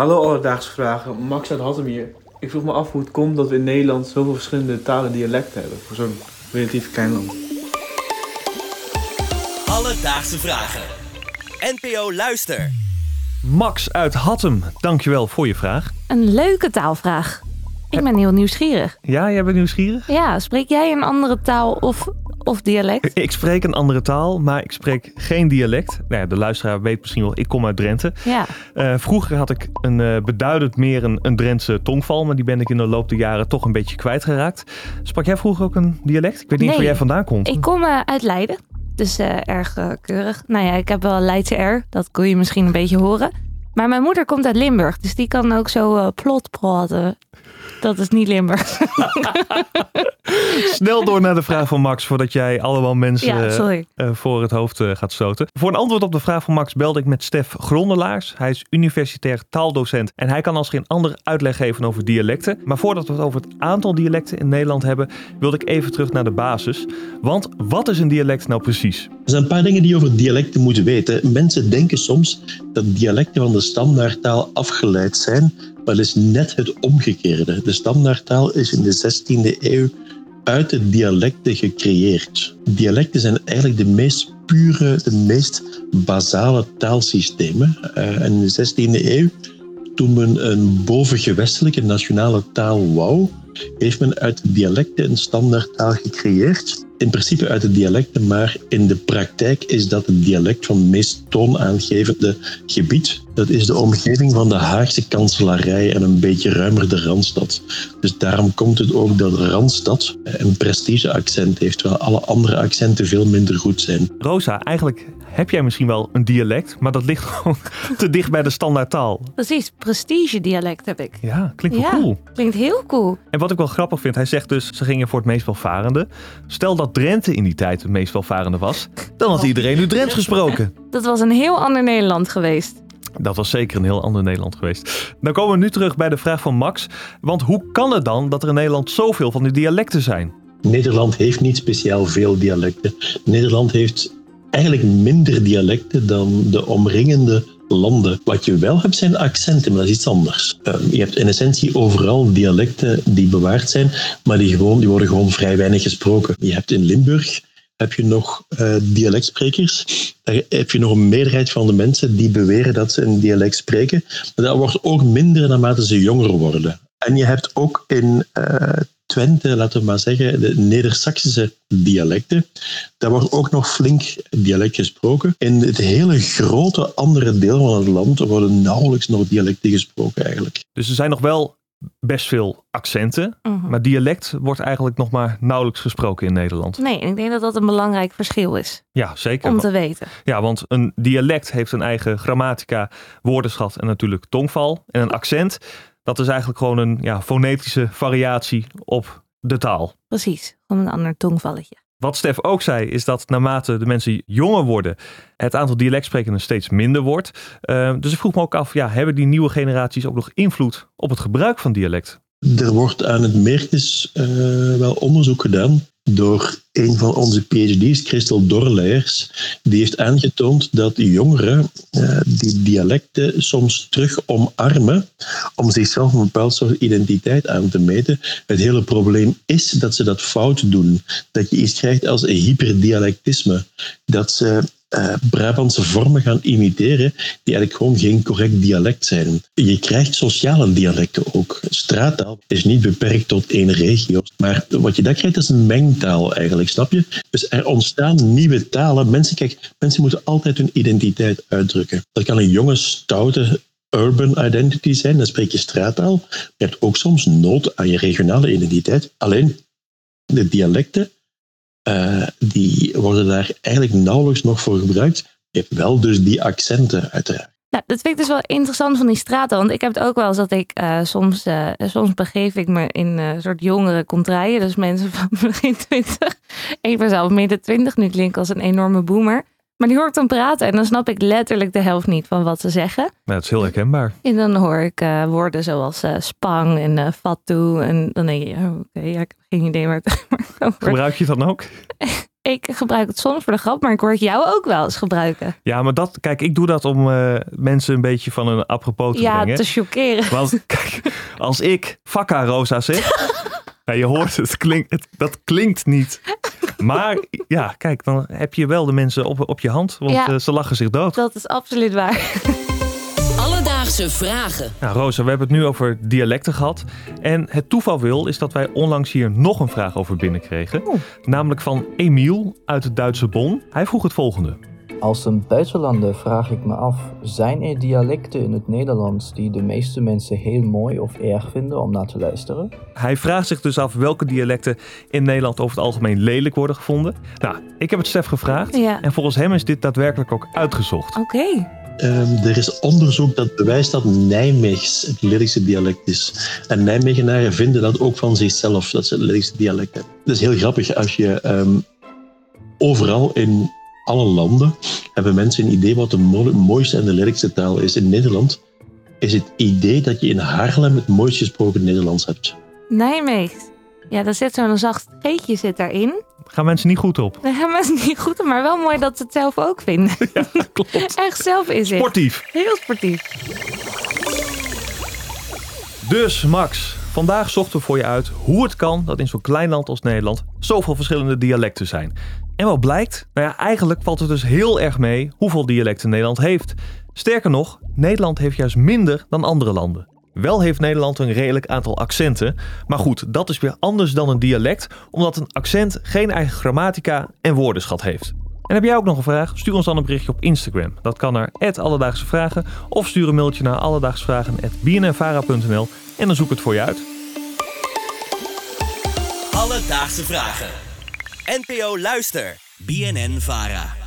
Hallo Alledaagse Vragen, Max uit Hattem hier. Ik vroeg me af hoe het komt dat we in Nederland zoveel verschillende talen en dialecten hebben voor zo'n relatief klein land. Alledaagse Vragen. NPO Luister. Max uit Hattem, dankjewel voor je vraag. Een leuke taalvraag. Ik ben heel nieuwsgierig. Ja, jij bent nieuwsgierig? Ja, spreek jij een andere taal of, of dialect? Ik spreek een andere taal, maar ik spreek geen dialect. Nou ja, de luisteraar weet misschien wel, ik kom uit Drenthe. Ja. Uh, vroeger had ik een uh, beduidend meer een, een Drentse tongval, maar die ben ik in de loop der jaren toch een beetje kwijtgeraakt. Sprak jij vroeger ook een dialect? Ik weet niet nee, waar jij vandaan komt. Ik kom uh, uit Leiden, dus erg keurig. Nou ja, ik heb wel Leidse R, dat kon je misschien een beetje horen. Maar mijn moeder komt uit Limburg, dus die kan ook zo plot praten. Dat is niet Limburg. Snel door naar de vraag van Max, voordat jij allemaal mensen ja, uh, voor het hoofd uh, gaat stoten. Voor een antwoord op de vraag van Max belde ik met Stef Grondelaars. Hij is universitair taaldocent en hij kan als geen ander uitleg geven over dialecten. Maar voordat we het over het aantal dialecten in Nederland hebben, wilde ik even terug naar de basis. Want wat is een dialect nou precies? Er zijn een paar dingen die je over dialecten moet weten. Mensen denken soms dat dialecten van de standaardtaal afgeleid zijn, maar dat is net het omgekeerde. De standaardtaal is in de 16e eeuw uit de dialecten gecreëerd. Dialecten zijn eigenlijk de meest pure, de meest basale taalsystemen. Uh, in de 16e eeuw, toen men een bovengewestelijke nationale taal wou, heeft men uit dialecten een standaardtaal gecreëerd. In principe uit de dialecten, maar in de praktijk is dat het dialect van het meest toonaangevende gebied. Dat is de omgeving van de Haagse kanselarij en een beetje ruimer de Randstad. Dus daarom komt het ook dat Randstad een prestige-accent heeft, terwijl alle andere accenten veel minder goed zijn. Rosa, eigenlijk heb jij misschien wel een dialect, maar dat ligt gewoon te dicht bij de standaardtaal. Precies, prestige-dialect heb ik. Ja, klinkt wel ja, cool. Klinkt heel cool. En wat ik wel grappig vind, hij zegt dus, ze gingen voor het meest welvarende. Stel dat Drenthe in die tijd het meest welvarende was, dan had iedereen nu Drents gesproken. Dat was een heel ander Nederland geweest. Dat was zeker een heel ander Nederland geweest. Dan komen we nu terug bij de vraag van Max. Want hoe kan het dan dat er in Nederland zoveel van die dialecten zijn? Nederland heeft niet speciaal veel dialecten. Nederland heeft eigenlijk minder dialecten dan de omringende landen. Wat je wel hebt zijn accenten, maar dat is iets anders. Um, je hebt in essentie overal dialecten die bewaard zijn, maar die, gewoon, die worden gewoon vrij weinig gesproken. Je hebt in Limburg heb je nog uh, dialectsprekers. Daar heb je nog een meerderheid van de mensen die beweren dat ze een dialect spreken. Maar dat wordt ook minder naarmate ze jonger worden. En je hebt ook in uh, Twente, laten we maar zeggen, de Neder-Saxische dialecten. Daar wordt ook nog flink dialect gesproken. In het hele grote andere deel van het land worden nauwelijks nog dialecten gesproken eigenlijk. Dus er zijn nog wel best veel accenten, uh -huh. maar dialect wordt eigenlijk nog maar nauwelijks gesproken in Nederland. Nee, en ik denk dat dat een belangrijk verschil is. Ja, zeker. Om te weten. Ja, want een dialect heeft een eigen grammatica, woordenschat en natuurlijk tongval. En een accent, dat is eigenlijk gewoon een ja, fonetische variatie op de taal. Precies, gewoon een ander tongvalletje. Wat Stef ook zei, is dat naarmate de mensen jonger worden, het aantal dialectsprekenden steeds minder wordt. Uh, dus ik vroeg me ook af, ja, hebben die nieuwe generaties ook nog invloed op het gebruik van dialect? Er wordt aan het Meertjes uh, wel onderzoek gedaan door een van onze PhD's, Christel Dorleers. Die heeft aangetoond dat jongeren uh, die dialecten soms terug omarmen om zichzelf een bepaald soort identiteit aan te meten. Het hele probleem is dat ze dat fout doen. Dat je iets krijgt als hyperdialectisme. Dat ze uh, Brabantse vormen gaan imiteren die eigenlijk gewoon geen correct dialect zijn. Je krijgt sociale dialecten ook. Straattaal is niet beperkt tot één regio. Maar wat je dan krijgt is een mengtaal eigenlijk, snap je? Dus er ontstaan nieuwe talen. Mensen, kijk, mensen moeten altijd hun identiteit uitdrukken. Dat kan een jonge, stoute urban identity zijn, dan spreek je straattaal. Je hebt ook soms nood aan je regionale identiteit. Alleen de dialecten uh, die worden daar eigenlijk nauwelijks nog voor gebruikt. Je hebt wel dus die accenten uiteraard. Nou, dat vind ik dus wel interessant van die straten. Want ik heb het ook wel eens dat ik uh, soms, uh, soms begeef ik me in een soort jongere contraien. Dus mensen van begin 20. Ik ben zelf midden 20, nu klink als een enorme boomer. Maar die hoor ik dan praten en dan snap ik letterlijk de helft niet van wat ze zeggen. Ja, dat is heel herkenbaar. En dan hoor ik uh, woorden zoals uh, spang en uh, fatu. En dan denk je, oh, oké, okay, ja, ik heb geen idee waar het over Gebruik je dat dan ook? ik gebruik het soms voor de grap, maar ik hoor het jou ook wel eens gebruiken. Ja, maar dat, kijk, ik doe dat om eh, mensen een beetje van een apropos te ja, brengen. te chockeren. Want kijk, als ik Vakka Rosa zeg, ja, je hoort het, klinkt, het, dat klinkt niet. Maar ja, kijk, dan heb je wel de mensen op, op je hand, want Ja. eh, ze lachen zich dood. Dat is absoluut waar. Alledaagse vragen. Nou, Rosa, we hebben het nu over dialecten gehad. En het toeval wil is dat wij onlangs hier nog een vraag over binnenkregen. Namelijk van Emiel uit het Duitse Bonn. Hij vroeg het volgende. Als een buitenlander vraag ik me af: zijn er dialecten in het Nederlands die de meeste mensen heel mooi of erg vinden om naar te luisteren? Hij vraagt zich dus af welke dialecten in Nederland over het algemeen lelijk worden gevonden. Nou, ik heb het Stef gevraagd. Ja. En volgens hem is dit daadwerkelijk ook uitgezocht. Oké. Ehm, er is onderzoek dat bewijst dat Nijmeegs het lelijkste dialect is. En Nijmegenaren vinden dat ook van zichzelf, dat ze het lelijkste dialect hebben. Dat is heel grappig als je ehm, overal in alle landen hebben mensen een idee wat de mo- mooiste en de lelijkste taal is. In Nederland is het idee dat je in Haarlem het mooist gesproken Nederlands hebt. Nijmegen. Ja, daar zit zo'n zacht geetje zit daarin. Gaan mensen niet goed op? Daar gaan mensen niet goed, op, maar wel mooi dat ze het zelf ook vinden. Klopt. Echt zelf is het. Sportief. Heel sportief. Dus Max, vandaag zochten we voor je uit hoe het kan dat in zo'n klein land als Nederland zoveel verschillende dialecten zijn. En wat blijkt? Nou ja, eigenlijk valt het dus heel erg mee hoeveel dialecten Nederland heeft. Sterker nog, Nederland heeft juist minder dan andere landen. Wel heeft Nederland een redelijk aantal accenten. Maar goed, dat is weer anders dan een dialect, omdat een accent geen eigen grammatica en woordenschat heeft. En heb jij ook nog een vraag? Stuur ons dan een berichtje op Instagram. Dat kan naar Alledaagse Vragen of stuur een mailtje naar alledaagsvragen.bnnvara.nl en dan zoek ik het voor je uit. Alledaagse vragen. NPO Luister. BNN Vara.